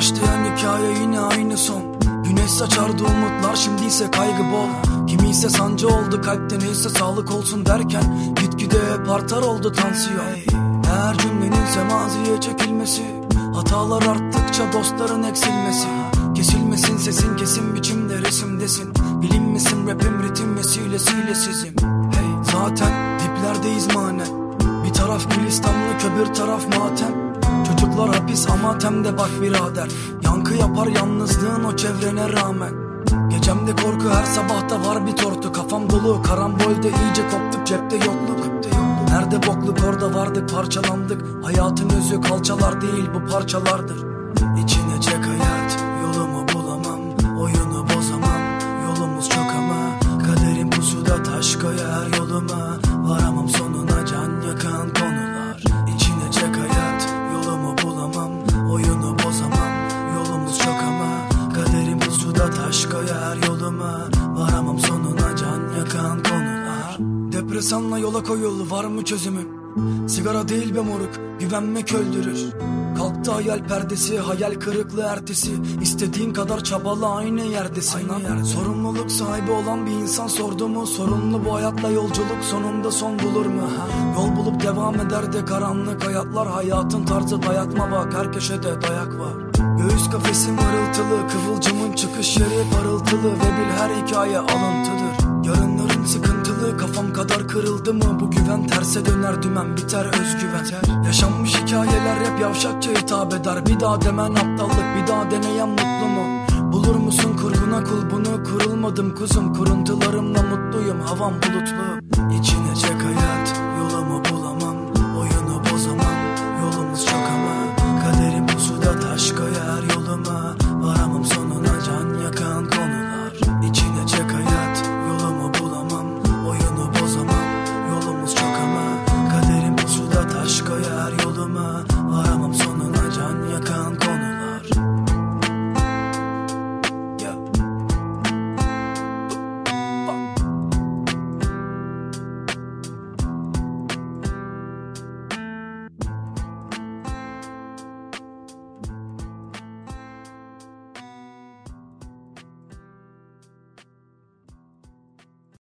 Başlayan hikaye yine aynı son Güneş saçardı umutlar şimdi ise kaygı bol. Kimi ise sancı oldu kalpte neyse sağlık olsun derken Gitgide hep artar oldu tansiyon. Her cümlenin semaziye çekilmesi Hatalar arttıkça dostların eksilmesi. Kesilmesin sesin kesin biçimde resimdesin. Bilinmesin rapim ritim vesilesiyle sizim. Hey zaten diplerdeyiz manen bir taraf Gülistanlı köbür taraf matem Çocuklar hapis ama temde bak birader. Yankı yapar yalnızlığın o çevrene rağmen. Gecemde korku her sabahta var bir tortu. Kafam dolu karambolde iyice koptuk. Cepte yokluk Nerede bokluk? Orada vardık parçalandık. Hayatın özü kalçalar değil bu parçalardır. İçine Depresanla yola koyul var mı çözümü? Sigara değil be moruk güvenmek öldürür. Kalktı hayal perdesi hayal kırıklığı ertesi. İstediğin kadar çabala aynı yerdesin. Aynı yerde. Sorumluluk sahibi olan bir insan sordu mu? Sorunlu bu hayatla yolculuk sonunda son bulur mu? Yol bulup devam eder de karanlık hayatlar. Hayatın tarzı dayatma bak her köşede dayak var. Göğüs kafesim mırıltılı Kıvılcımın çıkış yeri parıltılı. Ve bil her hikaye alıntıdır. Yarınların sıkıntılı Kafam kadar kırıldı mı? Bu güven terse döner dümen biter özgüven. Yaşanmış hikayeler hep yavşakça hitap eder. Bir daha demen aptallık bir daha deneyen mutlu mu? Bulur musun kurguna kul bunu? Kurulmadım kuzum Kuruntularımla mutluyum. Havam bulutlu İçine çek hayat